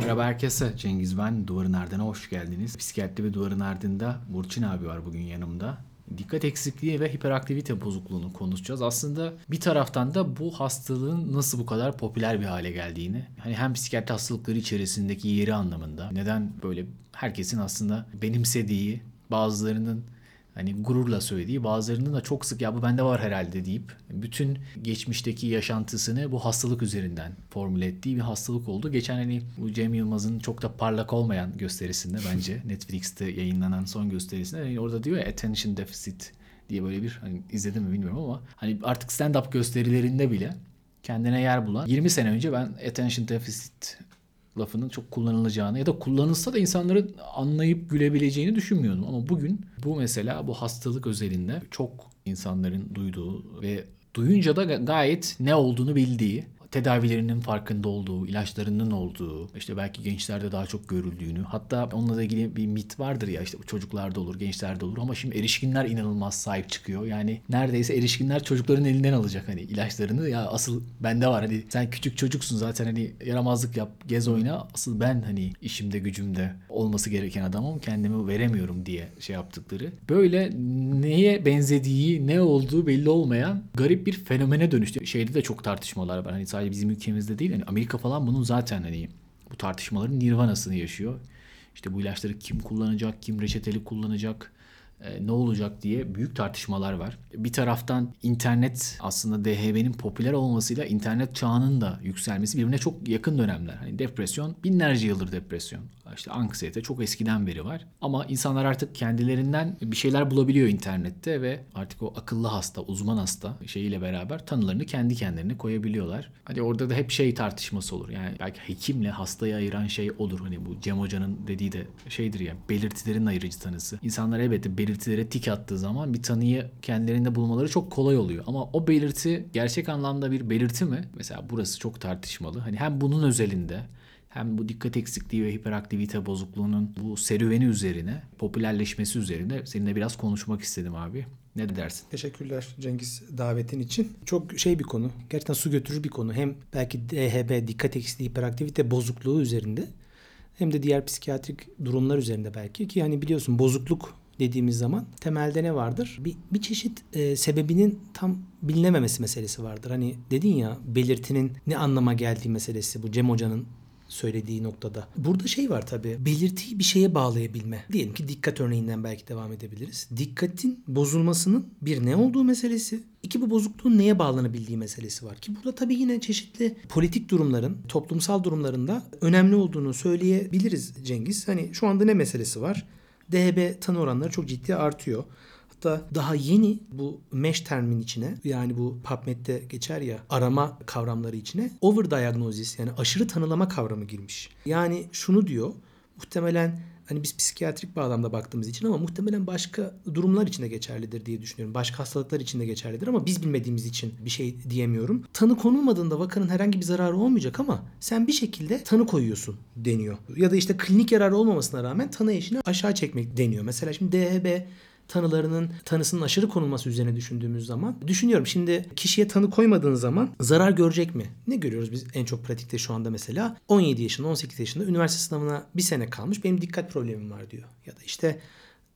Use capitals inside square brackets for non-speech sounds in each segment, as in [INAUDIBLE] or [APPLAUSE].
Merhaba herkese. Cengiz ben. Duvarın Ardına hoş geldiniz. Psikiyatri ve Duvarın Ardında Burçin abi var bugün yanımda. Dikkat eksikliği ve hiperaktivite bozukluğunu konuşacağız. Aslında bir taraftan da bu hastalığın nasıl bu kadar popüler bir hale geldiğini, hani hem psikiyatri hastalıkları içerisindeki yeri anlamında, neden böyle herkesin aslında benimsediği, bazılarının hani gururla söylediği bazılarının da çok sık ya bu bende var herhalde deyip bütün geçmişteki yaşantısını bu hastalık üzerinden formüle ettiği bir hastalık oldu. Geçen hani bu Cem Yılmaz'ın çok da parlak olmayan gösterisinde [LAUGHS] bence Netflix'te yayınlanan son gösterisinde hani orada diyor ya attention deficit diye böyle bir hani izledim mi bilmiyorum ama hani artık stand-up gösterilerinde bile kendine yer bulan 20 sene önce ben attention deficit lafının çok kullanılacağını ya da kullanılsa da insanların anlayıp gülebileceğini düşünmüyordum. Ama bugün bu mesela bu hastalık özelinde çok insanların duyduğu ve duyunca da gayet ne olduğunu bildiği tedavilerinin farkında olduğu, ilaçlarının olduğu, işte belki gençlerde daha çok görüldüğünü, hatta onunla ilgili bir mit vardır ya işte çocuklarda olur, gençlerde olur ama şimdi erişkinler inanılmaz sahip çıkıyor. Yani neredeyse erişkinler çocukların elinden alacak hani ilaçlarını ya asıl bende var hani sen küçük çocuksun zaten hani yaramazlık yap, gez oyna. Asıl ben hani işimde gücümde olması gereken adamım kendimi veremiyorum diye şey yaptıkları. Böyle neye benzediği, ne olduğu belli olmayan garip bir fenomene dönüştü. Şeyde de çok tartışmalar var. Hani sadece bizim ülkemizde değil. Hani Amerika falan bunun zaten hani bu tartışmaların nirvanasını yaşıyor. İşte bu ilaçları kim kullanacak, kim reçeteli kullanacak, e, ne olacak diye büyük tartışmalar var. Bir taraftan internet aslında DHB'nin popüler olmasıyla internet çağının da yükselmesi birbirine çok yakın dönemler. Hani depresyon binlerce yıldır depresyon. İşte anksiyete çok eskiden beri var. Ama insanlar artık kendilerinden bir şeyler bulabiliyor internette ve artık o akıllı hasta, uzman hasta şeyiyle beraber tanılarını kendi kendilerine koyabiliyorlar. Hani orada da hep şey tartışması olur. Yani belki hekimle hastayı ayıran şey olur. Hani bu Cem Hoca'nın dediği de şeydir ya belirtilerin ayırıcı tanısı. İnsanlar elbette belirtilere tik attığı zaman bir tanıyı kendilerinde bulmaları çok kolay oluyor. Ama o belirti gerçek anlamda bir belirti mi? Mesela burası çok tartışmalı. Hani hem bunun özelinde hem bu dikkat eksikliği ve hiperaktivite bozukluğunun bu serüveni üzerine, popülerleşmesi üzerine seninle biraz konuşmak istedim abi. Ne dersin? Teşekkürler Cengiz davetin için. Çok şey bir konu. Gerçekten su götürür bir konu. Hem belki DHB, dikkat eksikliği, hiperaktivite bozukluğu üzerinde hem de diğer psikiyatrik durumlar üzerinde belki ki hani biliyorsun bozukluk dediğimiz zaman temelde ne vardır? Bir, bir çeşit e, sebebinin tam bilinememesi meselesi vardır. Hani dedin ya belirtinin ne anlama geldiği meselesi bu Cem Hoca'nın söylediği noktada. Burada şey var tabii. Belirtiyi bir şeye bağlayabilme. Diyelim ki dikkat örneğinden belki devam edebiliriz. Dikkatin bozulmasının bir ne olduğu meselesi. İki bu bozukluğun neye bağlanabildiği meselesi var. Ki burada tabii yine çeşitli politik durumların, toplumsal durumlarında önemli olduğunu söyleyebiliriz Cengiz. Hani şu anda ne meselesi var? DHB tanı oranları çok ciddi artıyor. Hatta daha yeni bu mesh termin içine yani bu PubMed'de geçer ya arama kavramları içine overdiagnosis yani aşırı tanılama kavramı girmiş. Yani şunu diyor muhtemelen hani biz psikiyatrik bağlamda baktığımız için ama muhtemelen başka durumlar için de geçerlidir diye düşünüyorum. Başka hastalıklar için de geçerlidir ama biz bilmediğimiz için bir şey diyemiyorum. Tanı konulmadığında vakanın herhangi bir zararı olmayacak ama sen bir şekilde tanı koyuyorsun deniyor. Ya da işte klinik yararı olmamasına rağmen tanı eşini aşağı çekmek deniyor. Mesela şimdi DHB tanılarının tanısının aşırı konulması üzerine düşündüğümüz zaman düşünüyorum şimdi kişiye tanı koymadığın zaman zarar görecek mi? Ne görüyoruz biz en çok pratikte şu anda mesela 17 yaşında 18 yaşında üniversite sınavına bir sene kalmış benim dikkat problemim var diyor. Ya da işte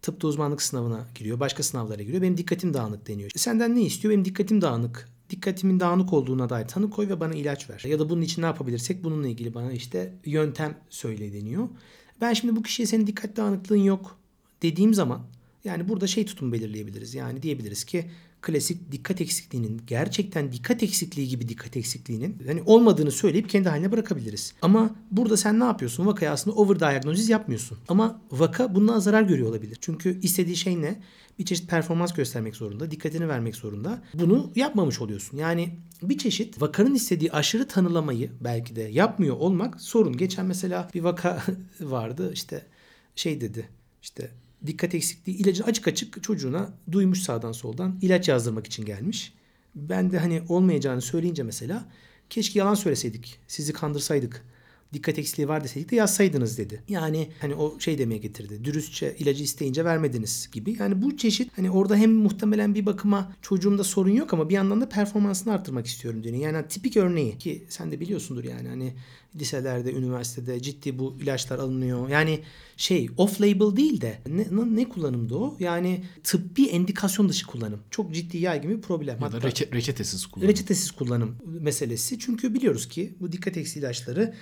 tıpta uzmanlık sınavına giriyor başka sınavlara giriyor benim dikkatim dağınık deniyor. Senden ne istiyor? Benim dikkatim dağınık dikkatimin dağınık olduğuna dair tanı koy ve bana ilaç ver. Ya da bunun için ne yapabilirsek bununla ilgili bana işte yöntem söyle deniyor. Ben şimdi bu kişiye senin dikkat dağınıklığın yok dediğim zaman yani burada şey tutum belirleyebiliriz. Yani diyebiliriz ki klasik dikkat eksikliğinin gerçekten dikkat eksikliği gibi dikkat eksikliğinin hani olmadığını söyleyip kendi haline bırakabiliriz. Ama burada sen ne yapıyorsun? Vakaya aslında overdiagnosis yapmıyorsun. Ama vaka bundan zarar görüyor olabilir. Çünkü istediği şey ne? Bir çeşit performans göstermek zorunda, dikkatini vermek zorunda. Bunu yapmamış oluyorsun. Yani bir çeşit vakanın istediği aşırı tanılamayı belki de yapmıyor olmak sorun. Geçen mesela bir vaka [LAUGHS] vardı işte şey dedi işte dikkat eksikliği ilacını açık açık çocuğuna duymuş sağdan soldan ilaç yazdırmak için gelmiş. Ben de hani olmayacağını söyleyince mesela keşke yalan söyleseydik. Sizi kandırsaydık dikkat eksikliği var deseydik de yazsaydınız dedi. Yani hani o şey demeye getirdi. Dürüstçe ilacı isteyince vermediniz gibi. Yani bu çeşit hani orada hem muhtemelen bir bakıma çocuğumda sorun yok ama bir yandan da performansını arttırmak istiyorum diyor. Yani tipik örneği ki sen de biliyorsundur yani hani liselerde, üniversitede ciddi bu ilaçlar alınıyor. Yani şey off label değil de ne, ne kullanımda o? Yani tıbbi endikasyon dışı kullanım. Çok ciddi yaygın bir problem. Ya da reçe, reçetesiz kullanım. Reçetesiz kullanım meselesi. Çünkü biliyoruz ki bu dikkat eksi ilaçları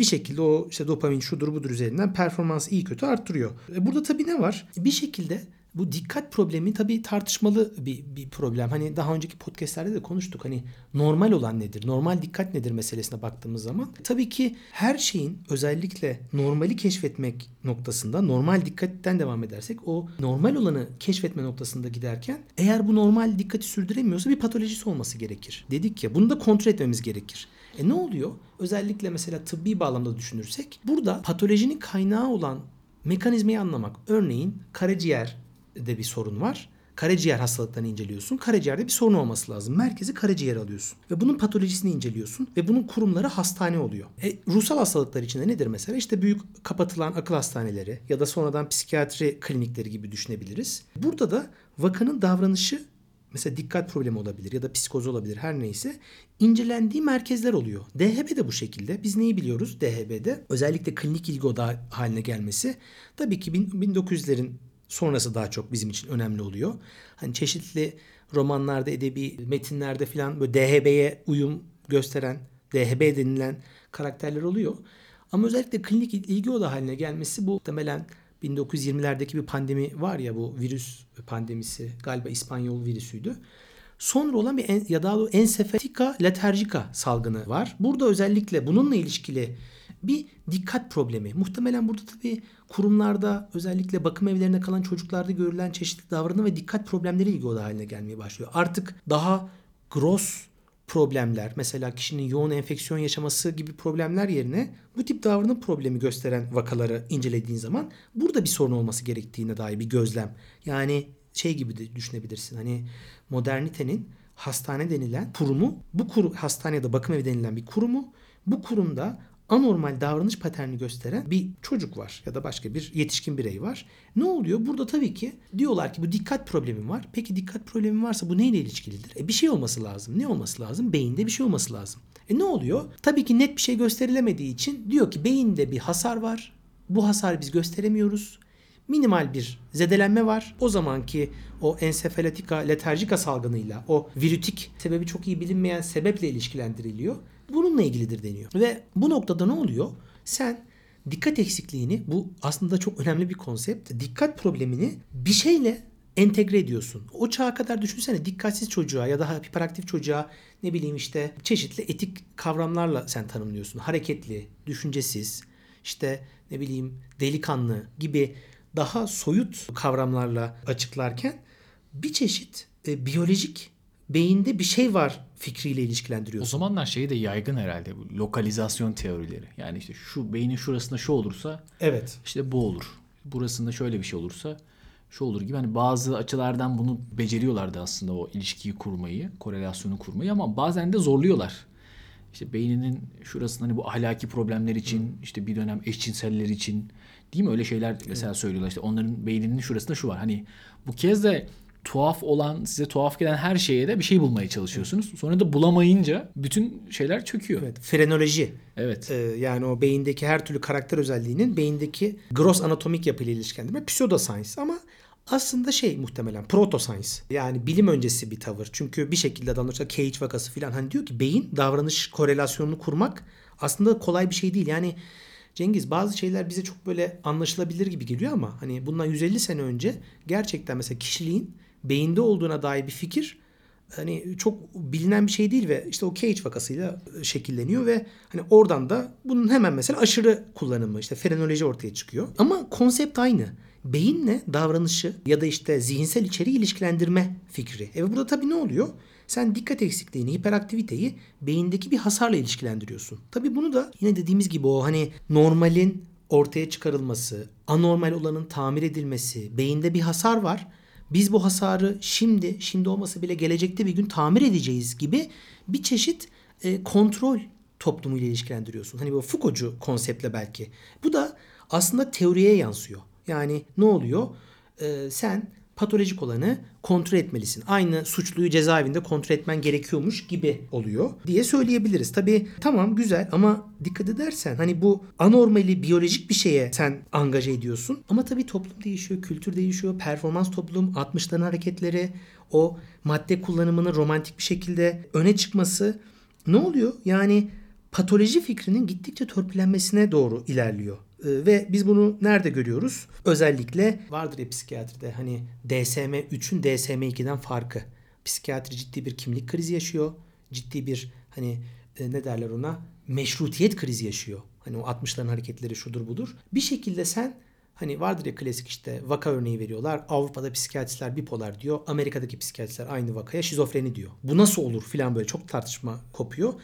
bir şekilde o işte dopamin şudur budur üzerinden performans iyi kötü arttırıyor. E, burada tabii ne var? Bir şekilde bu dikkat problemi tabii tartışmalı bir, bir problem. Hani daha önceki podcastlerde de konuştuk. Hani normal olan nedir? Normal dikkat nedir meselesine baktığımız zaman. Tabii ki her şeyin özellikle normali keşfetmek noktasında normal dikkatten devam edersek o normal olanı keşfetme noktasında giderken eğer bu normal dikkati sürdüremiyorsa bir patolojisi olması gerekir. Dedik ya bunu da kontrol etmemiz gerekir. E ne oluyor? Özellikle mesela tıbbi bağlamda düşünürsek burada patolojinin kaynağı olan mekanizmayı anlamak. Örneğin karaciğer de bir sorun var. Karaciğer hastalıklarını inceliyorsun. Karaciğerde bir sorun olması lazım. Merkezi karaciğer alıyorsun. Ve bunun patolojisini inceliyorsun. Ve bunun kurumları hastane oluyor. E, ruhsal hastalıklar içinde nedir mesela? İşte büyük kapatılan akıl hastaneleri ya da sonradan psikiyatri klinikleri gibi düşünebiliriz. Burada da vakanın davranışı mesela dikkat problemi olabilir ya da psikoz olabilir her neyse incelendiği merkezler oluyor. DHB de bu şekilde. Biz neyi biliyoruz DHB'de? Özellikle klinik ilgi odağı haline gelmesi. Tabii ki 1900'lerin sonrası daha çok bizim için önemli oluyor. Hani çeşitli romanlarda, edebi metinlerde falan böyle DHB'ye uyum gösteren, DHB denilen karakterler oluyor. Ama özellikle klinik ilgi oda haline gelmesi bu muhtemelen 1920'lerdeki bir pandemi var ya bu virüs pandemisi galiba İspanyol virüsüydü. Sonra olan bir en, ya da ensefalitika letargica salgını var. Burada özellikle bununla ilişkili bir dikkat problemi. Muhtemelen burada tabii kurumlarda özellikle bakım evlerine kalan çocuklarda görülen çeşitli davranım ve dikkat problemleri ilgi odağı haline gelmeye başlıyor. Artık daha gross problemler mesela kişinin yoğun enfeksiyon yaşaması gibi problemler yerine bu tip davranım problemi gösteren vakaları incelediğin zaman burada bir sorun olması gerektiğine dair bir gözlem. Yani şey gibi de düşünebilirsin. Hani modernitenin hastane denilen kurumu, bu kuru, hastane ya bakım evi denilen bir kurumu, bu kurumda anormal davranış paterni gösteren bir çocuk var ya da başka bir yetişkin birey var. Ne oluyor? Burada tabii ki diyorlar ki bu dikkat problemi var. Peki dikkat problemi varsa bu neyle ilişkilidir? E bir şey olması lazım. Ne olması lazım? Beyinde bir şey olması lazım. E ne oluyor? Tabii ki net bir şey gösterilemediği için diyor ki beyinde bir hasar var. Bu hasar biz gösteremiyoruz minimal bir zedelenme var. O zamanki o ensefalatika letarjika salgınıyla o virütik sebebi çok iyi bilinmeyen sebeple ilişkilendiriliyor. Bununla ilgilidir deniyor. Ve bu noktada ne oluyor? Sen dikkat eksikliğini bu aslında çok önemli bir konsept. Dikkat problemini bir şeyle entegre ediyorsun. O çağa kadar düşünsene dikkatsiz çocuğa ya da hiperaktif çocuğa ne bileyim işte çeşitli etik kavramlarla sen tanımlıyorsun. Hareketli, düşüncesiz, işte ne bileyim delikanlı gibi daha soyut kavramlarla açıklarken bir çeşit e, biyolojik beyinde bir şey var fikriyle ilişkilendiriyorsun. O zamanlar şey de yaygın herhalde bu lokalizasyon teorileri. Yani işte şu beynin şurasında şu olursa evet. işte bu olur. Burasında şöyle bir şey olursa şu olur gibi. Hani bazı açılardan bunu beceriyorlardı aslında o ilişkiyi kurmayı, korelasyonu kurmayı ama bazen de zorluyorlar. İşte beyninin şurasında hani bu ahlaki problemler için, Hı. işte bir dönem eşcinseller için değil mi öyle şeyler mesela söylüyorlar. İşte onların beyninin şurasında şu var. Hani bu kez de tuhaf olan, size tuhaf gelen her şeye de bir şey bulmaya çalışıyorsunuz. Sonra da bulamayınca bütün şeyler çöküyor. Evet, frenoloji. Evet. Ee, yani o beyindeki her türlü karakter özelliğinin beyindeki gross anatomik yapıyla ilişkilendirme pseudoscience ama aslında şey muhtemelen protoscience. Yani bilim öncesi bir tavır. Çünkü bir şekilde adamlar Cage vakası falan hani diyor ki beyin davranış korelasyonunu kurmak aslında kolay bir şey değil. Yani Cengiz bazı şeyler bize çok böyle anlaşılabilir gibi geliyor ama hani bundan 150 sene önce gerçekten mesela kişiliğin beyinde olduğuna dair bir fikir hani çok bilinen bir şey değil ve işte o Cage vakasıyla şekilleniyor ve hani oradan da bunun hemen mesela aşırı kullanımı işte frenoloji ortaya çıkıyor. Ama konsept aynı. Beyinle davranışı ya da işte zihinsel içeriği ilişkilendirme fikri. E burada tabii ne oluyor? Sen dikkat eksikliğini, hiperaktiviteyi beyindeki bir hasarla ilişkilendiriyorsun. Tabii bunu da yine dediğimiz gibi o hani normalin ortaya çıkarılması, anormal olanın tamir edilmesi, beyinde bir hasar var biz bu hasarı şimdi, şimdi olmasa bile gelecekte bir gün tamir edeceğiz gibi bir çeşit e, kontrol toplumuyla ilişkilendiriyorsun. Hani bu Foucault'cu konseptle belki. Bu da aslında teoriye yansıyor. Yani ne oluyor? Ee, sen patolojik olanı kontrol etmelisin. Aynı suçluyu cezaevinde kontrol etmen gerekiyormuş gibi oluyor diye söyleyebiliriz. Tabii tamam güzel ama dikkat edersen hani bu anormali biyolojik bir şeye sen angaje ediyorsun. Ama tabii toplum değişiyor, kültür değişiyor, performans toplum, 60'ların hareketleri, o madde kullanımının romantik bir şekilde öne çıkması ne oluyor? Yani patoloji fikrinin gittikçe törpülenmesine doğru ilerliyor. Ee, ve biz bunu nerede görüyoruz? Özellikle vardır ya psikiyatride hani DSM-3'ün DSM-2'den farkı. Psikiyatri ciddi bir kimlik krizi yaşıyor. Ciddi bir hani e, ne derler ona meşrutiyet krizi yaşıyor. Hani o 60'ların hareketleri şudur budur. Bir şekilde sen Hani vardır ya klasik işte vaka örneği veriyorlar. Avrupa'da psikiyatristler bipolar diyor. Amerika'daki psikiyatristler aynı vakaya şizofreni diyor. Bu nasıl olur filan böyle çok tartışma kopuyor.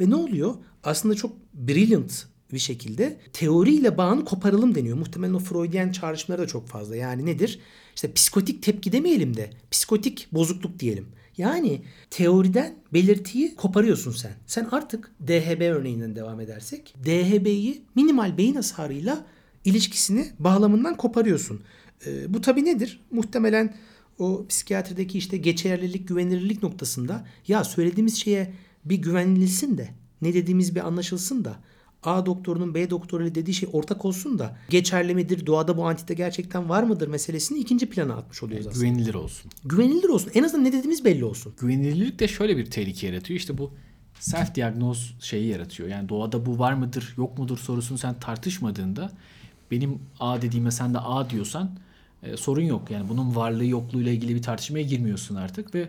Ve ne oluyor? Aslında çok brilliant bir şekilde teoriyle bağını koparalım deniyor. Muhtemelen o Freudian çağrışımları da çok fazla. Yani nedir? İşte psikotik tepki demeyelim de psikotik bozukluk diyelim. Yani teoriden belirtiyi koparıyorsun sen. Sen artık DHB örneğinden devam edersek DHB'yi minimal beyin hasarıyla ilişkisini bağlamından koparıyorsun. E, bu tabi nedir? Muhtemelen o psikiyatrideki işte geçerlilik, güvenilirlik noktasında ya söylediğimiz şeye bir güvenilsin de ne dediğimiz bir anlaşılsın da A doktorunun B doktoruyla dediği şey ortak olsun da geçerli midir, doğada bu antite gerçekten var mıdır meselesini ikinci plana atmış oluyoruz aslında. Güvenilir olsun. Güvenilir olsun. En azından ne dediğimiz belli olsun. Güvenilirlik de şöyle bir tehlike yaratıyor. İşte bu self diagnoz şeyi yaratıyor. Yani doğada bu var mıdır, yok mudur sorusunu sen tartışmadığında benim A dediğime sen de A diyorsan e, sorun yok. Yani bunun varlığı yokluğuyla ilgili bir tartışmaya girmiyorsun artık ve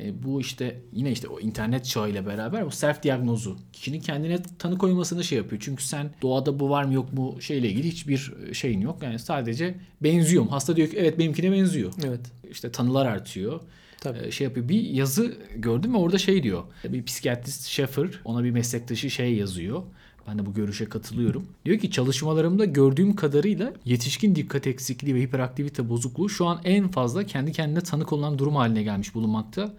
e, bu işte yine işte o internet çağıyla beraber o self diagnozu kişinin kendine tanı koymasını şey yapıyor. Çünkü sen doğada bu var mı yok mu şeyle ilgili hiçbir e, şeyin yok. Yani sadece benziyorum. Hasta diyor ki evet benimkine benziyor. Evet. İşte tanılar artıyor. Tabii. Ee, şey yapıyor. Bir yazı gördüm ve orada şey diyor. Bir psikiyatrist Sheffer ona bir meslektaşı şey yazıyor. Ben de bu görüşe katılıyorum. Diyor ki çalışmalarımda gördüğüm kadarıyla yetişkin dikkat eksikliği ve hiperaktivite bozukluğu şu an en fazla kendi kendine tanık olan durum haline gelmiş bulunmakta.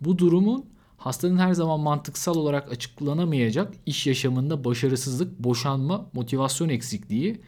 Bu durumun hastanın her zaman mantıksal olarak açıklanamayacak iş yaşamında başarısızlık, boşanma, motivasyon eksikliği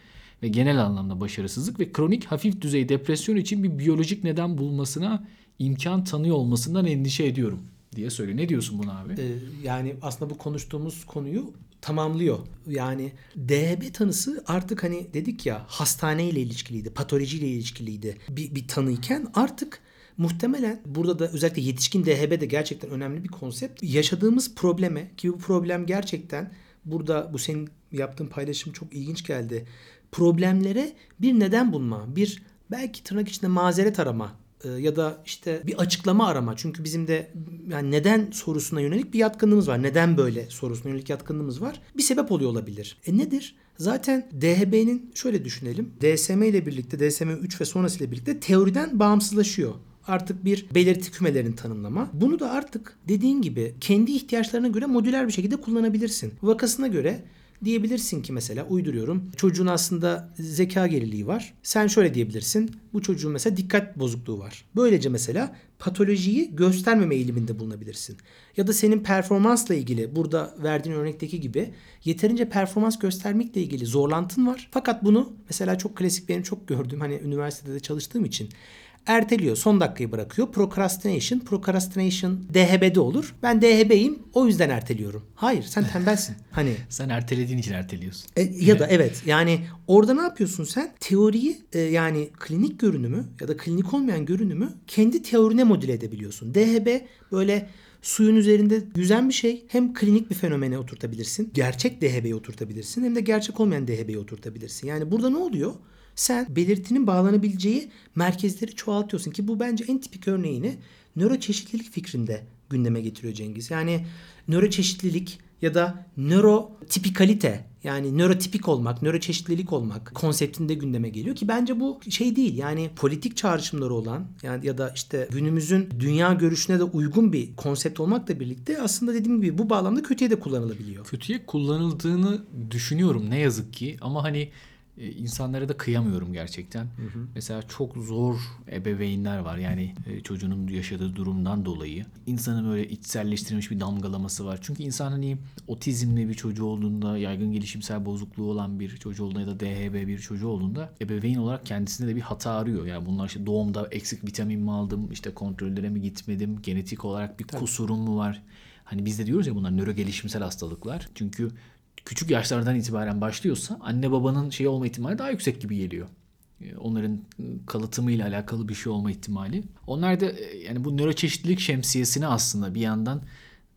ve genel anlamda başarısızlık ve kronik hafif düzey depresyon için bir biyolojik neden bulmasına imkan tanıyor olmasından endişe ediyorum diye söylüyor. Ne diyorsun buna abi? Ee, yani aslında bu konuştuğumuz konuyu tamamlıyor. Yani DHB tanısı artık hani dedik ya hastaneyle ilişkiliydi, patolojiyle ilişkiliydi bir, bir tanıyken artık muhtemelen burada da özellikle yetişkin DHB de gerçekten önemli bir konsept. Yaşadığımız probleme ki bu problem gerçekten burada bu senin yaptığın paylaşım çok ilginç geldi. Problemlere bir neden bulma, bir belki tırnak içinde mazeret arama ya da işte bir açıklama arama. Çünkü bizim de yani neden sorusuna yönelik bir yatkınlığımız var. Neden böyle sorusuna yönelik yatkınlığımız var. Bir sebep oluyor olabilir. E nedir? Zaten DHB'nin şöyle düşünelim. DSM ile birlikte DSM 3 ve sonrasıyla birlikte teoriden bağımsızlaşıyor artık bir belirti kümelerin tanımlama. Bunu da artık dediğin gibi kendi ihtiyaçlarına göre modüler bir şekilde kullanabilirsin. Vakasına göre Diyebilirsin ki mesela uyduruyorum. Çocuğun aslında zeka geriliği var. Sen şöyle diyebilirsin. Bu çocuğun mesela dikkat bozukluğu var. Böylece mesela patolojiyi göstermeme eğiliminde bulunabilirsin. Ya da senin performansla ilgili burada verdiğin örnekteki gibi yeterince performans göstermekle ilgili zorlantın var. Fakat bunu mesela çok klasik benim çok gördüğüm hani üniversitede de çalıştığım için erteliyor. Son dakikayı bırakıyor. Procrastination. Procrastination DHB'de olur. Ben DHB'yim o yüzden erteliyorum. Hayır sen tembelsin. [LAUGHS] Hani sen ertelediğin için erteliyorsun. E, ya da evet yani orada ne yapıyorsun sen? Teoriyi e, yani klinik görünümü ya da klinik olmayan görünümü kendi teorine modüle edebiliyorsun. DHB böyle suyun üzerinde yüzen bir şey. Hem klinik bir fenomene oturtabilirsin. Gerçek DHB'yi oturtabilirsin. Hem de gerçek olmayan DHB'yi oturtabilirsin. Yani burada ne oluyor? Sen belirtinin bağlanabileceği merkezleri çoğaltıyorsun ki bu bence en tipik örneğini nöroçeşitlilik fikrinde gündeme getiriyor Cengiz. Yani nöroçeşitlilik ya da nörotipikalite yani nörotipik olmak, nöroçeşitlilik olmak konseptinde gündeme geliyor ki bence bu şey değil. Yani politik çağrışımları olan yani ya da işte günümüzün dünya görüşüne de uygun bir konsept olmakla birlikte aslında dediğim gibi bu bağlamda kötüye de kullanılabiliyor. Kötüye kullanıldığını düşünüyorum ne yazık ki ama hani e, insanlara da kıyamıyorum gerçekten. Hı hı. Mesela çok zor ebeveynler var. Yani e, çocuğunun yaşadığı durumdan dolayı insanın böyle içselleştirilmiş bir damgalaması var. Çünkü insan hani otizmli bir çocuğu olduğunda, yaygın gelişimsel bozukluğu olan bir çocuğu olduğunda ya da DHB bir çocuğu olduğunda ebeveyn olarak kendisinde de bir hata arıyor. Yani bunlar işte doğumda eksik vitamin mi aldım, işte kontrollere mi gitmedim, genetik olarak bir Tabii. kusurum mu var? Hani biz de diyoruz ya bunlar nöro gelişimsel hastalıklar. Çünkü küçük yaşlardan itibaren başlıyorsa anne babanın şey olma ihtimali daha yüksek gibi geliyor. E, Onların kalıtımıyla alakalı bir şey olma ihtimali. Onlar da e, yani bu nöroçeşitlilik şemsiyesine aslında bir yandan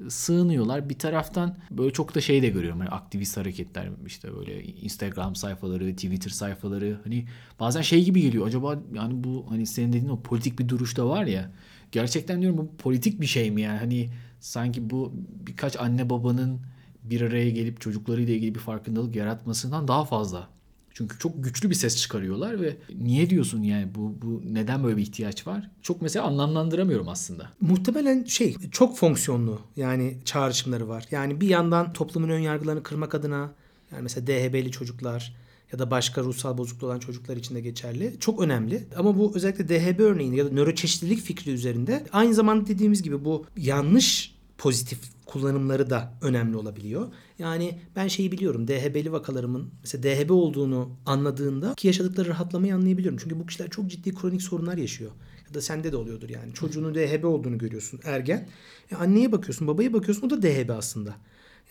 sığınıyorlar. Bir taraftan böyle çok da şey de görüyorum. Hani aktivist hareketler işte böyle Instagram sayfaları, Twitter sayfaları hani bazen şey gibi geliyor. Acaba yani bu hani senin dediğin o politik bir duruş da var ya. Gerçekten diyorum bu politik bir şey mi yani? Hani sanki bu birkaç anne babanın bir araya gelip çocuklarıyla ilgili bir farkındalık yaratmasından daha fazla. Çünkü çok güçlü bir ses çıkarıyorlar ve niye diyorsun yani bu, bu neden böyle bir ihtiyaç var? Çok mesela anlamlandıramıyorum aslında. Muhtemelen şey çok fonksiyonlu yani çağrışımları var. Yani bir yandan toplumun ön yargılarını kırmak adına yani mesela DHB'li çocuklar ya da başka ruhsal bozukluğu olan çocuklar için de geçerli. Çok önemli. Ama bu özellikle DHB örneğinde ya da nöroçeşitlilik fikri üzerinde aynı zamanda dediğimiz gibi bu yanlış pozitif kullanımları da önemli olabiliyor. Yani ben şeyi biliyorum. DHB'li vakalarımın mesela DHB olduğunu anladığında ki yaşadıkları rahatlamayı anlayabiliyorum. Çünkü bu kişiler çok ciddi kronik sorunlar yaşıyor. Ya da sende de oluyordur yani. Çocuğunun DHB olduğunu görüyorsun ergen. E anneye bakıyorsun, babaya bakıyorsun o da DHB aslında.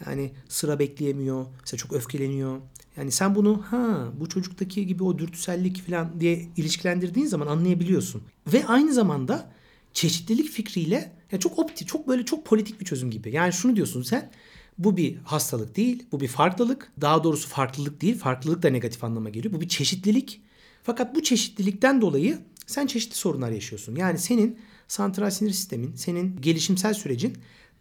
Yani sıra bekleyemiyor. Mesela çok öfkeleniyor. Yani sen bunu ha bu çocuktaki gibi o dürtüsellik falan diye ilişkilendirdiğin zaman anlayabiliyorsun. Ve aynı zamanda çeşitlilik fikriyle ya çok opti, çok böyle çok politik bir çözüm gibi. Yani şunu diyorsun sen bu bir hastalık değil, bu bir farklılık. Daha doğrusu farklılık değil, farklılık da negatif anlama geliyor. Bu bir çeşitlilik. Fakat bu çeşitlilikten dolayı sen çeşitli sorunlar yaşıyorsun. Yani senin santral sinir sistemin, senin gelişimsel sürecin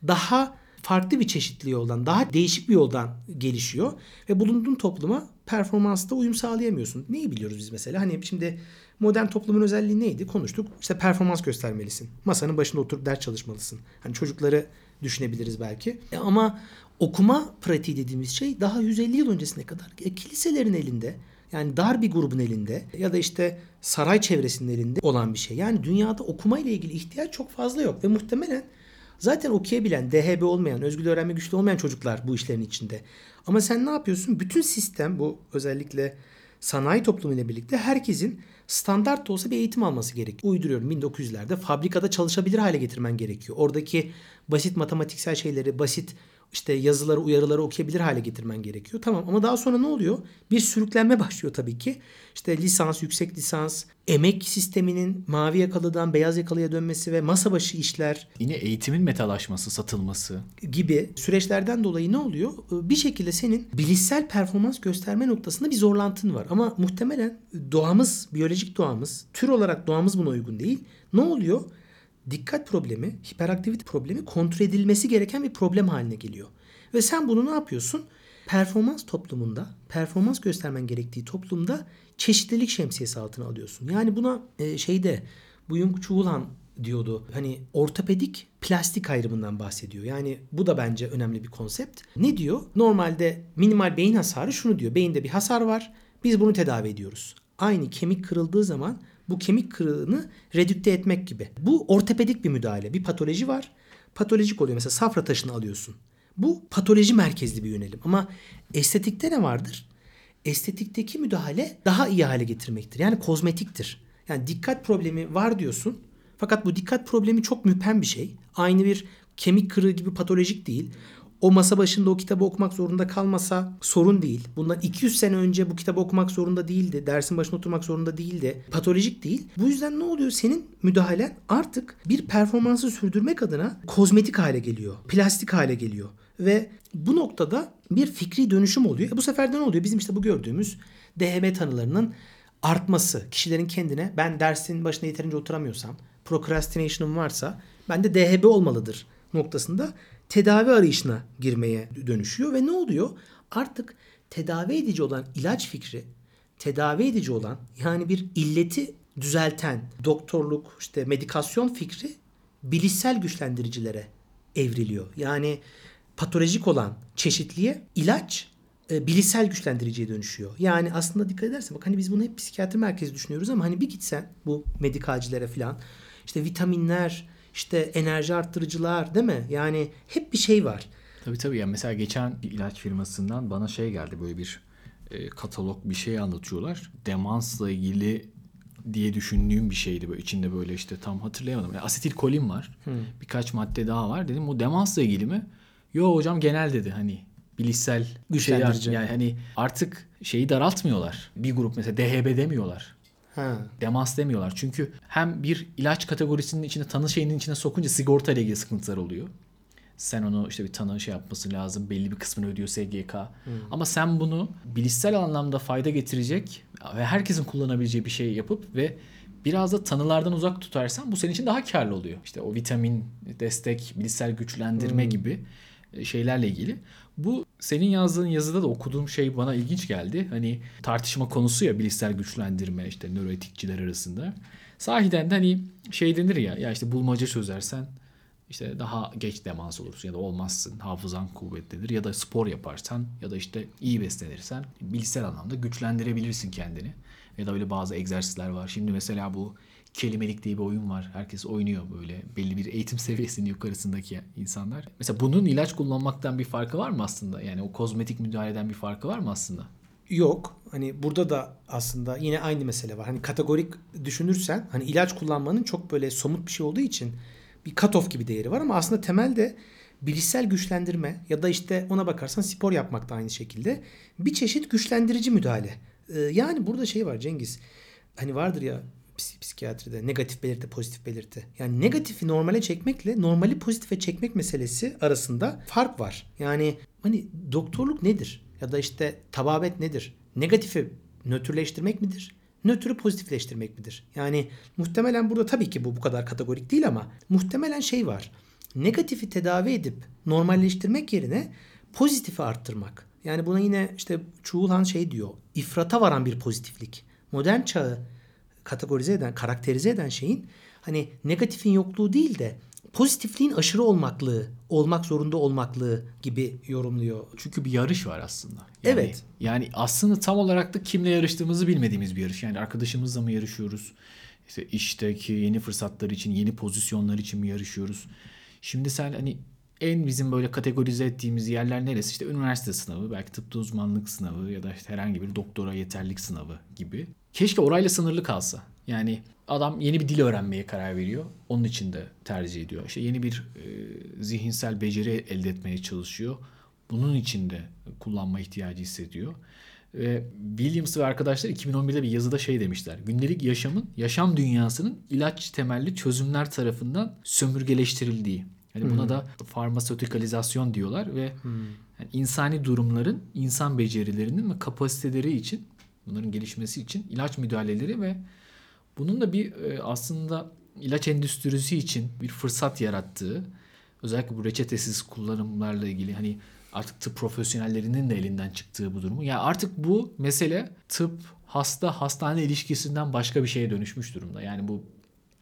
daha farklı bir çeşitli yoldan, daha değişik bir yoldan gelişiyor ve bulunduğun topluma performansta uyum sağlayamıyorsun. Neyi biliyoruz biz mesela? Hani şimdi modern toplumun özelliği neydi? Konuştuk. İşte performans göstermelisin. Masanın başında oturup ders çalışmalısın. Hani çocukları düşünebiliriz belki. E ama okuma pratiği dediğimiz şey daha 150 yıl öncesine kadar e, kiliselerin elinde yani dar bir grubun elinde ya da işte saray çevresinin elinde olan bir şey. Yani dünyada okuma ile ilgili ihtiyaç çok fazla yok ve muhtemelen zaten okuyabilen, DHB olmayan, özgül öğrenme güçlü olmayan çocuklar bu işlerin içinde. Ama sen ne yapıyorsun? Bütün sistem bu özellikle sanayi toplumu ile birlikte herkesin standart da olsa bir eğitim alması gerekiyor. Uyduruyorum 1900'lerde fabrikada çalışabilir hale getirmen gerekiyor. Oradaki basit matematiksel şeyleri, basit işte yazıları, uyarıları okuyabilir hale getirmen gerekiyor. Tamam ama daha sonra ne oluyor? Bir sürüklenme [LAUGHS] başlıyor tabii ki. İşte lisans, yüksek lisans, emek sisteminin mavi yakalıdan beyaz yakalıya dönmesi ve masa başı işler Yine eğitimin metalaşması, satılması. gibi süreçlerden dolayı ne oluyor? Bir şekilde senin bilişsel performans gösterme noktasında bir zorlantın var. Ama muhtemelen doğamız, biyolojik doğamız, tür olarak doğamız buna uygun değil. Ne oluyor? Dikkat problemi, hiperaktivite problemi kontrol edilmesi gereken bir problem haline geliyor. Ve sen bunu ne yapıyorsun? Performans toplumunda, performans göstermen gerektiği toplumda çeşitlilik şemsiyesi altına alıyorsun. Yani buna e, şeyde Chul Han diyordu. Hani ortopedik plastik ayrımından bahsediyor. Yani bu da bence önemli bir konsept. Ne diyor? Normalde minimal beyin hasarı şunu diyor. Beyinde bir hasar var. Biz bunu tedavi ediyoruz. Aynı kemik kırıldığı zaman bu kemik kırığını redükte etmek gibi. Bu ortopedik bir müdahale. Bir patoloji var. Patolojik oluyor. Mesela safra taşını alıyorsun. Bu patoloji merkezli bir yönelim. Ama estetikte ne vardır? Estetikteki müdahale daha iyi hale getirmektir. Yani kozmetiktir. Yani dikkat problemi var diyorsun. Fakat bu dikkat problemi çok müphem bir şey. Aynı bir kemik kırığı gibi patolojik değil. O masa başında o kitabı okumak zorunda kalmasa sorun değil. Bundan 200 sene önce bu kitabı okumak zorunda değildi. Dersin başına oturmak zorunda değildi. Patolojik değil. Bu yüzden ne oluyor? Senin müdahalen artık bir performansı sürdürmek adına kozmetik hale geliyor. Plastik hale geliyor. Ve bu noktada bir fikri dönüşüm oluyor. E bu sefer de ne oluyor? Bizim işte bu gördüğümüz DHB tanılarının artması. Kişilerin kendine ben dersin başına yeterince oturamıyorsam, procrastination'ım varsa ben de DHB olmalıdır noktasında tedavi arayışına girmeye dönüşüyor ve ne oluyor? Artık tedavi edici olan ilaç fikri, tedavi edici olan yani bir illeti düzelten doktorluk, işte medikasyon fikri bilişsel güçlendiricilere evriliyor. Yani patolojik olan çeşitliğe ilaç e, bilişsel güçlendiriciye dönüşüyor. Yani aslında dikkat edersen bak hani biz bunu hep psikiyatri merkezi düşünüyoruz ama hani bir gitsen bu medikalcilere falan işte vitaminler, işte enerji arttırıcılar değil mi? Yani hep bir şey var. Tabii tabii. Yani mesela geçen bir ilaç firmasından bana şey geldi böyle bir e, katalog bir şey anlatıyorlar. Demansla ilgili diye düşündüğüm bir şeydi böyle içinde böyle işte tam hatırlayamadım. Yani asetilkolin var. Hmm. Birkaç madde daha var. Dedim bu demansla ilgili mi? Yo hocam genel dedi hani bilişsel güçlendirici. Şey yani hani artık şeyi daraltmıyorlar. Bir grup mesela DHB demiyorlar. Ha. Demans demiyorlar. Çünkü hem bir ilaç kategorisinin içine tanı şeyinin içine sokunca sigorta ile ilgili sıkıntılar oluyor. Sen onu işte bir tanı şey yapması lazım. Belli bir kısmını ödüyor SGK. Hmm. Ama sen bunu bilişsel anlamda fayda getirecek ve herkesin kullanabileceği bir şey yapıp ve biraz da tanılardan uzak tutarsan bu senin için daha karlı oluyor. İşte o vitamin, destek, bilişsel güçlendirme hmm. gibi e, şeylerle ilgili. Bu senin yazdığın yazıda da okuduğum şey bana ilginç geldi. Hani tartışma konusu ya bilişsel güçlendirme işte nöroetikçiler arasında. Sahiden de hani şey denir ya ya işte bulmaca çözersen işte daha geç demans olursun ya da olmazsın. Hafızan kuvvetlidir ya da spor yaparsan ya da işte iyi beslenirsen bilişsel anlamda güçlendirebilirsin kendini. Ya da öyle bazı egzersizler var. Şimdi mesela bu kelimelik diye bir oyun var. Herkes oynuyor böyle belli bir eğitim [LAUGHS] seviyesinin yukarısındaki insanlar. Mesela bunun ilaç kullanmaktan bir farkı var mı aslında? Yani o kozmetik müdahaleden bir farkı var mı aslında? Yok. Hani burada da aslında yine aynı mesele var. Hani kategorik düşünürsen hani ilaç kullanmanın çok böyle somut bir şey olduğu için bir cut-off gibi değeri var ama aslında temelde bilişsel güçlendirme ya da işte ona bakarsan spor yapmak da aynı şekilde bir çeşit güçlendirici müdahale. Ee, yani burada şey var Cengiz. Hani vardır ya psikiyatride negatif belirti pozitif belirti. Yani negatifi normale çekmekle normali pozitife çekmek meselesi arasında fark var. Yani hani doktorluk nedir? Ya da işte tababet nedir? Negatifi nötrleştirmek midir? Nötrü pozitifleştirmek midir? Yani muhtemelen burada tabii ki bu bu kadar kategorik değil ama muhtemelen şey var. Negatifi tedavi edip normalleştirmek yerine pozitifi arttırmak. Yani buna yine işte Çuğulhan şey diyor. İfrata varan bir pozitiflik. Modern çağı kategorize eden, karakterize eden şeyin hani negatifin yokluğu değil de pozitifliğin aşırı olmaklığı, olmak zorunda olmaklığı gibi yorumluyor. Çünkü bir yarış var aslında. Yani, evet. Yani aslında tam olarak da kimle yarıştığımızı bilmediğimiz bir yarış. Yani arkadaşımızla mı yarışıyoruz? İşte işteki yeni fırsatlar için, yeni pozisyonlar için mi yarışıyoruz? Şimdi sen hani en bizim böyle kategorize ettiğimiz yerler neresi? İşte üniversite sınavı, belki tıpta uzmanlık sınavı ya da işte herhangi bir doktora yeterlik sınavı gibi. Keşke orayla sınırlı kalsa. Yani adam yeni bir dil öğrenmeye karar veriyor. Onun için de tercih ediyor. İşte yeni bir e, zihinsel beceri elde etmeye çalışıyor. Bunun için de kullanma ihtiyacı hissediyor. Ve Williams ve arkadaşlar 2011'de bir yazıda şey demişler. Gündelik yaşamın, yaşam dünyasının ilaç temelli çözümler tarafından sömürgeleştirildiği. Yani buna hmm. da farmasötikalizasyon diyorlar ve hmm. yani insani durumların, insan becerilerinin ve kapasiteleri için bunların gelişmesi için ilaç müdahaleleri ve bunun da bir e, aslında ilaç endüstrisi için bir fırsat yarattığı özellikle bu reçetesiz kullanımlarla ilgili hani artık tıp profesyonellerinin de elinden çıktığı bu durumu. Yani artık bu mesele tıp hasta hastane ilişkisinden başka bir şeye dönüşmüş durumda. Yani bu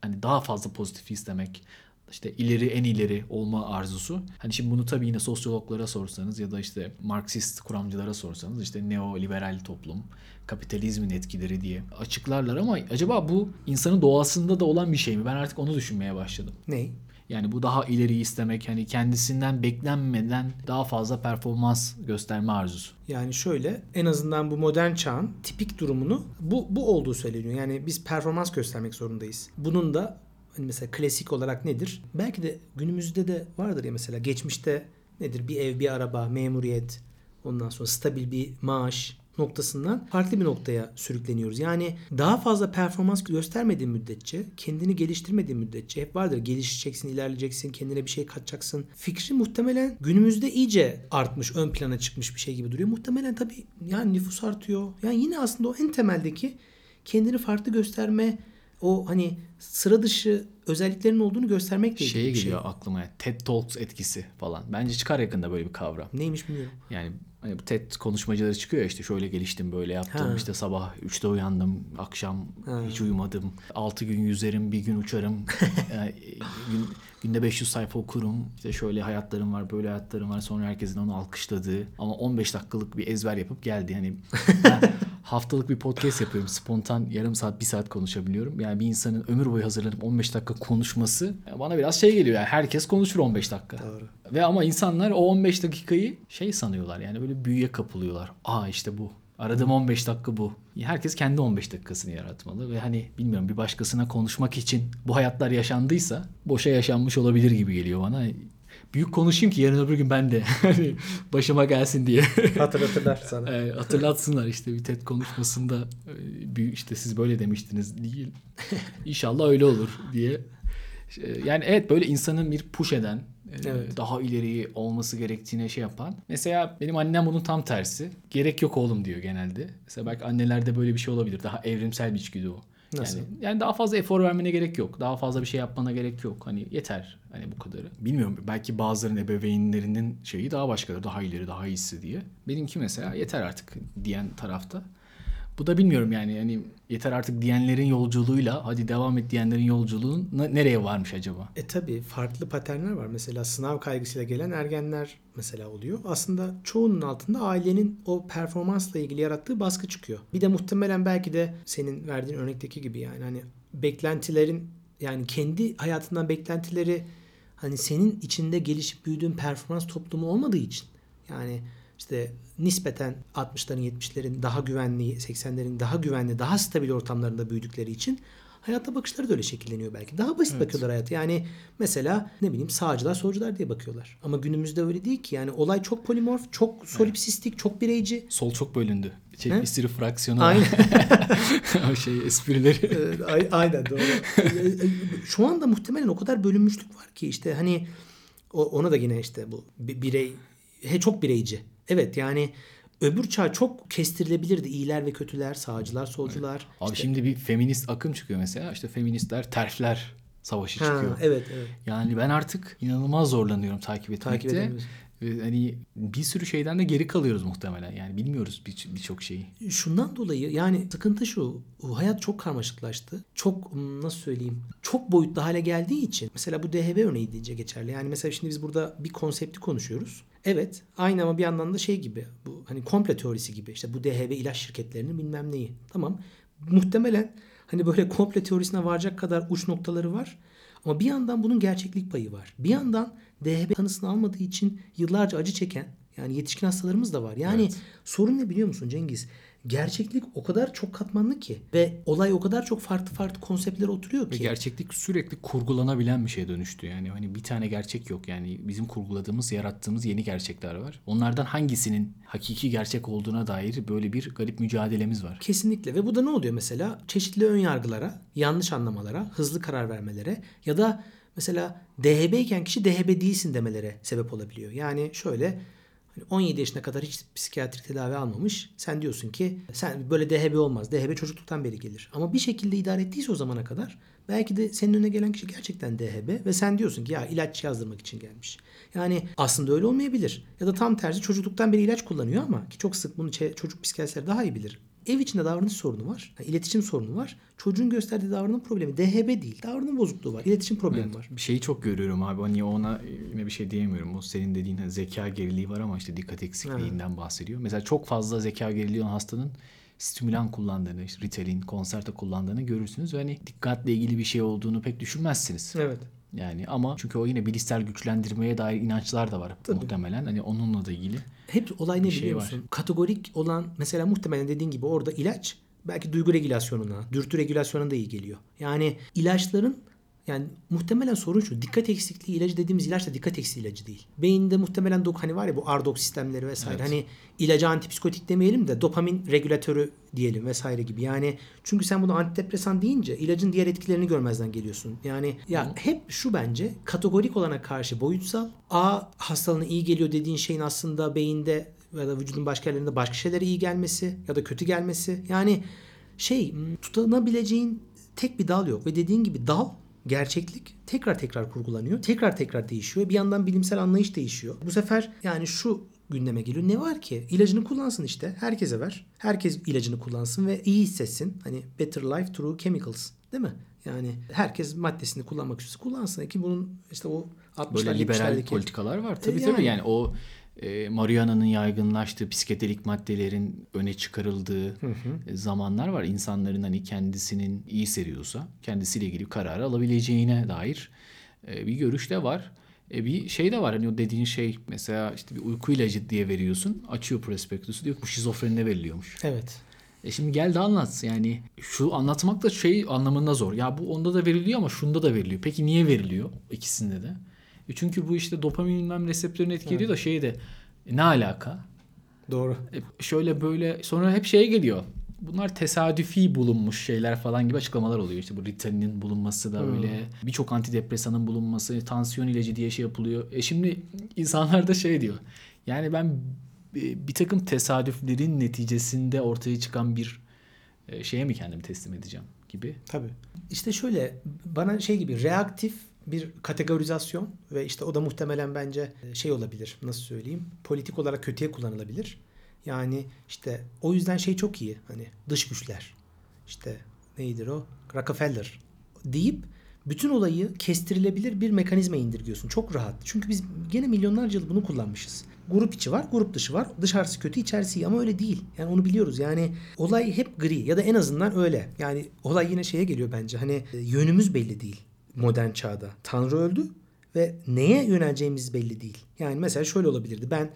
hani daha fazla pozitif istemek, işte ileri en ileri olma arzusu. Hani şimdi bunu tabii yine sosyologlara sorsanız ya da işte Marksist kuramcılara sorsanız işte neoliberal toplum, kapitalizmin etkileri diye açıklarlar ama acaba bu insanın doğasında da olan bir şey mi? Ben artık onu düşünmeye başladım. Ne? Yani bu daha ileri istemek hani kendisinden beklenmeden daha fazla performans gösterme arzusu. Yani şöyle en azından bu modern çağın tipik durumunu bu, bu olduğu söyleniyor. Yani biz performans göstermek zorundayız. Bunun da hani mesela klasik olarak nedir? Belki de günümüzde de vardır ya mesela geçmişte nedir? Bir ev, bir araba, memuriyet, ondan sonra stabil bir maaş noktasından farklı bir noktaya sürükleniyoruz. Yani daha fazla performans göstermediğin müddetçe, kendini geliştirmediğin müddetçe hep vardır. Gelişeceksin, ilerleyeceksin, kendine bir şey katacaksın. Fikri muhtemelen günümüzde iyice artmış, ön plana çıkmış bir şey gibi duruyor. Muhtemelen tabii yani nüfus artıyor. Yani yine aslında o en temeldeki kendini farklı gösterme o hani sıra dışı özelliklerin olduğunu göstermekle ilgili Şeye bir şey. geliyor aklıma ya, TED Talks etkisi falan. Bence çıkar yakında böyle bir kavram. Neymiş bilmiyorum. Yani hani bu TED konuşmacıları çıkıyor ya işte şöyle geliştim böyle yaptım Ha. işte sabah 3'te uyandım akşam Ha. hiç uyumadım 6 gün yüzerim bir gün uçarım [LAUGHS] Yani, gün, günde 500 sayfa okurum işte şöyle hayatlarım var böyle hayatlarım var sonra herkesin onu alkışladığı ama 15 dakikalık bir ezber yapıp geldi hani [LAUGHS] haftalık bir podcast yapıyorum spontan yarım saat bir saat konuşabiliyorum yani bir insanın ömür boyu hazırlanıp 15 dakika konuşması bana biraz şey geliyor yani herkes konuşur 15 dakika Doğru. ve ama insanlar o 15 dakikayı şey sanıyorlar yani böyle büyüye kapılıyorlar. Aa işte bu. Aradığım 15 dakika bu. Herkes kendi 15 dakikasını yaratmalı ve hani bilmiyorum bir başkasına konuşmak için bu hayatlar yaşandıysa boşa yaşanmış olabilir gibi geliyor bana. Büyük konuşayım ki yarın öbür gün ben de hani [LAUGHS] başıma gelsin diye [LAUGHS] Hatırlatırlar sana. e, hatırlatsınlar işte bir TED konuşmasında e, büyük işte siz böyle demiştiniz değil. [LAUGHS] İnşallah öyle olur diye. E, Yani evet böyle insanın bir push eden e, Evet. daha ileriyi olması gerektiğine şey yapan. Mesela benim annem bunun tam tersi. Gerek yok oğlum diyor genelde. Mesela belki annelerde böyle bir şey olabilir. Daha evrimsel bir içgüdü o. Nasıl? Yani, yani daha fazla efor vermene gerek yok. Daha fazla bir şey yapmana gerek yok. Hani yeter. Hani bu kadarı. Bilmiyorum belki bazılarının ebeveynlerinin şeyi daha başkadır. Daha ileri, daha iyisi diye. Benimki mesela yeter artık diyen tarafta. Bu da bilmiyorum yani hani yeter artık diyenlerin yolculuğuyla hadi devam et diyenlerin yolculuğun ne- nereye varmış acaba? E tabi farklı paternler var. Mesela sınav kaygısıyla gelen ergenler mesela oluyor. Aslında çoğunun altında ailenin o performansla ilgili yarattığı baskı çıkıyor. Bir de muhtemelen belki de senin verdiğin örnekteki gibi yani hani beklentilerin yani kendi hayatından beklentileri hani senin içinde gelişip büyüdüğün performans toplumu olmadığı için yani işte nispeten 60'ların 70'lerin daha güvenli 80'lerin daha güvenli daha stabil ortamlarında büyüdükleri için hayata bakışları da öyle şekilleniyor belki. Daha basit bakıyorlar hayata. Yani mesela ne bileyim sağcılar solcular diye bakıyorlar. Ama günümüzde öyle değil ki. Yani olay çok polimorf, çok solipsistik, çok bireyci. Sol çok bölündü. Şey, He? sürü fraksiyonu. Aynen. [LAUGHS] o şey esprileri. [LAUGHS] Ay- Aynen doğru. [LAUGHS] Şu anda muhtemelen o kadar bölünmüşlük var ki işte hani ona da yine işte bu bi- birey he, çok bireyci. Evet yani öbür çağ çok kestirilebilirdi. İyiler ve kötüler, sağcılar, solcular. Abi İşte- şimdi bir feminist akım çıkıyor mesela. İşte feministler terfler savaşı Ha, çıkıyor. evet evet. Yani ben artık inanılmaz zorlanıyorum takip etmekte. Takip hani bir sürü şeyden de geri kalıyoruz muhtemelen. Yani bilmiyoruz bir- birçok şeyi. Şundan dolayı yani sıkıntı şu. Hayat çok karmaşıklaştı. Çok nasıl söyleyeyim? Çok boyutlu hale geldiği için. Mesela bu DHB örneği deyince geçerli. Yani mesela şimdi biz burada bir konsepti konuşuyoruz. Evet aynı ama bir yandan da şey gibi. Bu hani komple teorisi gibi. İşte bu DHB ilaç şirketlerinin bilmem neyi. Tamam. Muhtemelen hani böyle [LAUGHS] komple teorisine varacak kadar uç noktaları var. Ama bir yandan bunun gerçeklik payı var. Bir yandan DHB tanısını almadığı için yıllarca acı çeken yani yetişkin hastalarımız da var. Yani Evet. sorun ne biliyor musun Cengiz? Gerçeklik o kadar çok katmanlı ki ve olay o kadar çok farklı farklı konseptlere oturuyor Ve ki. gerçeklik sürekli kurgulanabilen bir şeye dönüştü. Yani hani bir tane gerçek yok. Yani bizim kurguladığımız, yarattığımız yeni gerçekler var. Onlardan hangisinin hakiki gerçek olduğuna dair böyle bir garip mücadelemiz var. Kesinlikle ve bu da ne oluyor mesela? Çeşitli ön yargılara, yanlış anlamalara, hızlı karar vermelere ya da mesela DHB iken kişi DHB değilsin demelere sebep olabiliyor. Yani şöyle 17 yaşına kadar hiç psikiyatrik tedavi almamış. Sen diyorsun ki sen böyle DHB olmaz. DHB çocukluktan beri gelir. Ama bir şekilde idare ettiyse o zamana kadar belki de senin önüne gelen kişi gerçekten DHB ve sen diyorsun ki ya ilaç yazdırmak için gelmiş. Yani aslında öyle olmayabilir. Ya da tam tersi çocukluktan beri ilaç kullanıyor ama ki çok sık bunu çocuk psikiyatristleri daha iyi bilir. Ev içinde davranış sorunu var. yani iletişim sorunu var. Çocuğun gösterdiği davranım problemi DHB değil. Davranım bozukluğu var. İletişim problemi var. Bir şeyi çok görüyorum abi. Hani ona yine bir şey diyemiyorum. O senin dediğin hani zeka geriliği var ama işte dikkat eksikliğinden bahsediyor. Mesela çok fazla zeka geriliği olan hastanın stimülan kullandığını, işte Ritalin, konserte kullandığını görürsünüz ve hani dikkatle ilgili bir şey olduğunu pek düşünmezsiniz. Evet. Yani ama çünkü o yine bilişsel güçlendirmeye dair inançlar da var Tabii. muhtemelen. Hani onunla da ilgili. Hep olay ne Bir şey biliyor var. musun? Kategorik olan mesela muhtemelen dediğin gibi orada ilaç belki duygu regülasyonuna, dürtü regülasyonuna da iyi geliyor. Yani ilaçların yani muhtemelen sorun şu. Dikkat eksikliği ilacı dediğimiz ilaç da dikkat eksikliği ilacı değil. Beyinde muhtemelen dok hani var ya bu ardok sistemleri vesaire. Evet. Hani ilacı antipsikotik demeyelim de dopamin regülatörü diyelim vesaire gibi. Yani çünkü sen bunu antidepresan deyince ilacın diğer etkilerini görmezden geliyorsun. Yani ya hep şu bence kategorik olana karşı boyutsal A hastalığına iyi geliyor dediğin şeyin aslında beyinde ya da vücudun başka yerlerinde başka şeylere iyi gelmesi ya da kötü gelmesi. Yani şey tutanabileceğin tek bir dal yok ve dediğin gibi dal gerçeklik tekrar tekrar kurgulanıyor. Tekrar tekrar değişiyor. Bir yandan bilimsel anlayış değişiyor. Bu sefer yani şu gündeme geliyor. Ne var ki? İlacını kullansın işte. Herkese ver. Herkes ilacını kullansın ve iyi hissetsin. Hani better life through chemicals. Değil mi? Yani herkes maddesini kullanmak istiyorsa kullansın. Ki bunun işte o 60'lar Böyle liberal 70'lerdeki politikalar var. Tabii E, tabii yani. yani o e, marihuana'nın yaygınlaştığı, psikedelik maddelerin öne çıkarıldığı e, zamanlar var. İnsanların hani kendisinin iyi hissediyorsa kendisiyle ilgili kararı alabileceğine dair e, bir görüş de var. E, bir şey de var hani o dediğin şey mesela işte bir uyku ilacı diye veriyorsun. Açıyor prospektüsü diyor ki bu şizofrenine veriliyormuş. Evet. E şimdi gel de anlat. Yani şu anlatmak da şey anlamında zor. Ya bu onda da veriliyor ama şunda da veriliyor. Peki niye veriliyor ikisinde de? E çünkü bu işte dopamin bilmem reseptörünü etkiliyor da şey de e ne alaka? Doğru. E şöyle böyle sonra hep şeye geliyor. Bunlar tesadüfi bulunmuş şeyler falan gibi açıklamalar oluyor. İşte bu Ritalinin bulunması da öyle. Birçok antidepresanın bulunması, tansiyon ilacı diye şey yapılıyor. E şimdi insanlar da şey diyor. Yani ben bir bir takım tesadüflerin neticesinde ortaya çıkan bir e, şeye mi kendimi teslim edeceğim gibi. Tabii. İşte şöyle bana şey gibi reaktif bir kategorizasyon ve işte o da muhtemelen bence şey olabilir. Nasıl söyleyeyim? Politik olarak kötüye kullanılabilir. Yani işte o yüzden şey çok iyi. Hani dış güçler. İşte neydir o? Rockefeller deyip bütün olayı kestirilebilir bir mekanizma indirgiyorsun. Çok rahat. Çünkü biz gene milyonlarca yıl bunu kullanmışız. Grup içi var, grup dışı var. Dışarısı kötü, içerisi iyi ama öyle değil. Yani onu biliyoruz. Yani olay hep gri ya da en azından öyle. Yani olay yine şeye geliyor bence. Hani e, yönümüz belli değil modern çağda. Tanrı öldü ve neye yöneleceğimiz belli değil. Yani mesela şöyle olabilirdi. Ben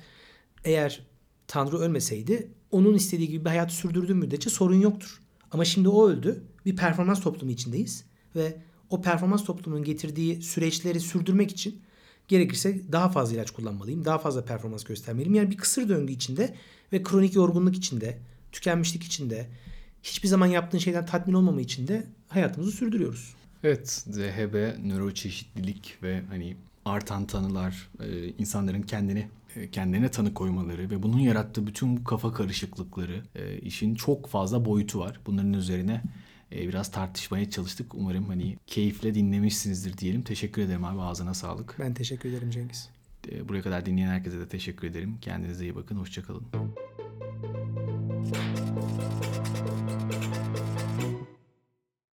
eğer Tanrı ölmeseydi onun istediği gibi bir hayat sürdürdüğüm müddetçe sorun yoktur. Ama şimdi o öldü. Bir performans toplumu içindeyiz ve o performans toplumunun getirdiği süreçleri sürdürmek için gerekirse daha fazla ilaç kullanmalıyım. Daha fazla performans göstermeliyim. Yani bir kısır döngü içinde ve kronik yorgunluk içinde, tükenmişlik içinde, hiçbir zaman yaptığın şeyden tatmin olmama içinde hayatımızı sürdürüyoruz. Evet, ZHB, nöroçeşitlilik ve hani artan tanılar, e, insanların kendini e, kendine tanı koymaları ve bunun yarattığı bütün bu kafa karışıklıkları, e, işin çok fazla boyutu var. Bunların üzerine biraz tartışmaya çalıştık. Umarım hani keyifle dinlemişsinizdir diyelim. Teşekkür ederim abi ağzına sağlık. Ben teşekkür ederim Cengiz. Buraya kadar dinleyen herkese de teşekkür ederim. Kendinize iyi bakın. Hoşçakalın.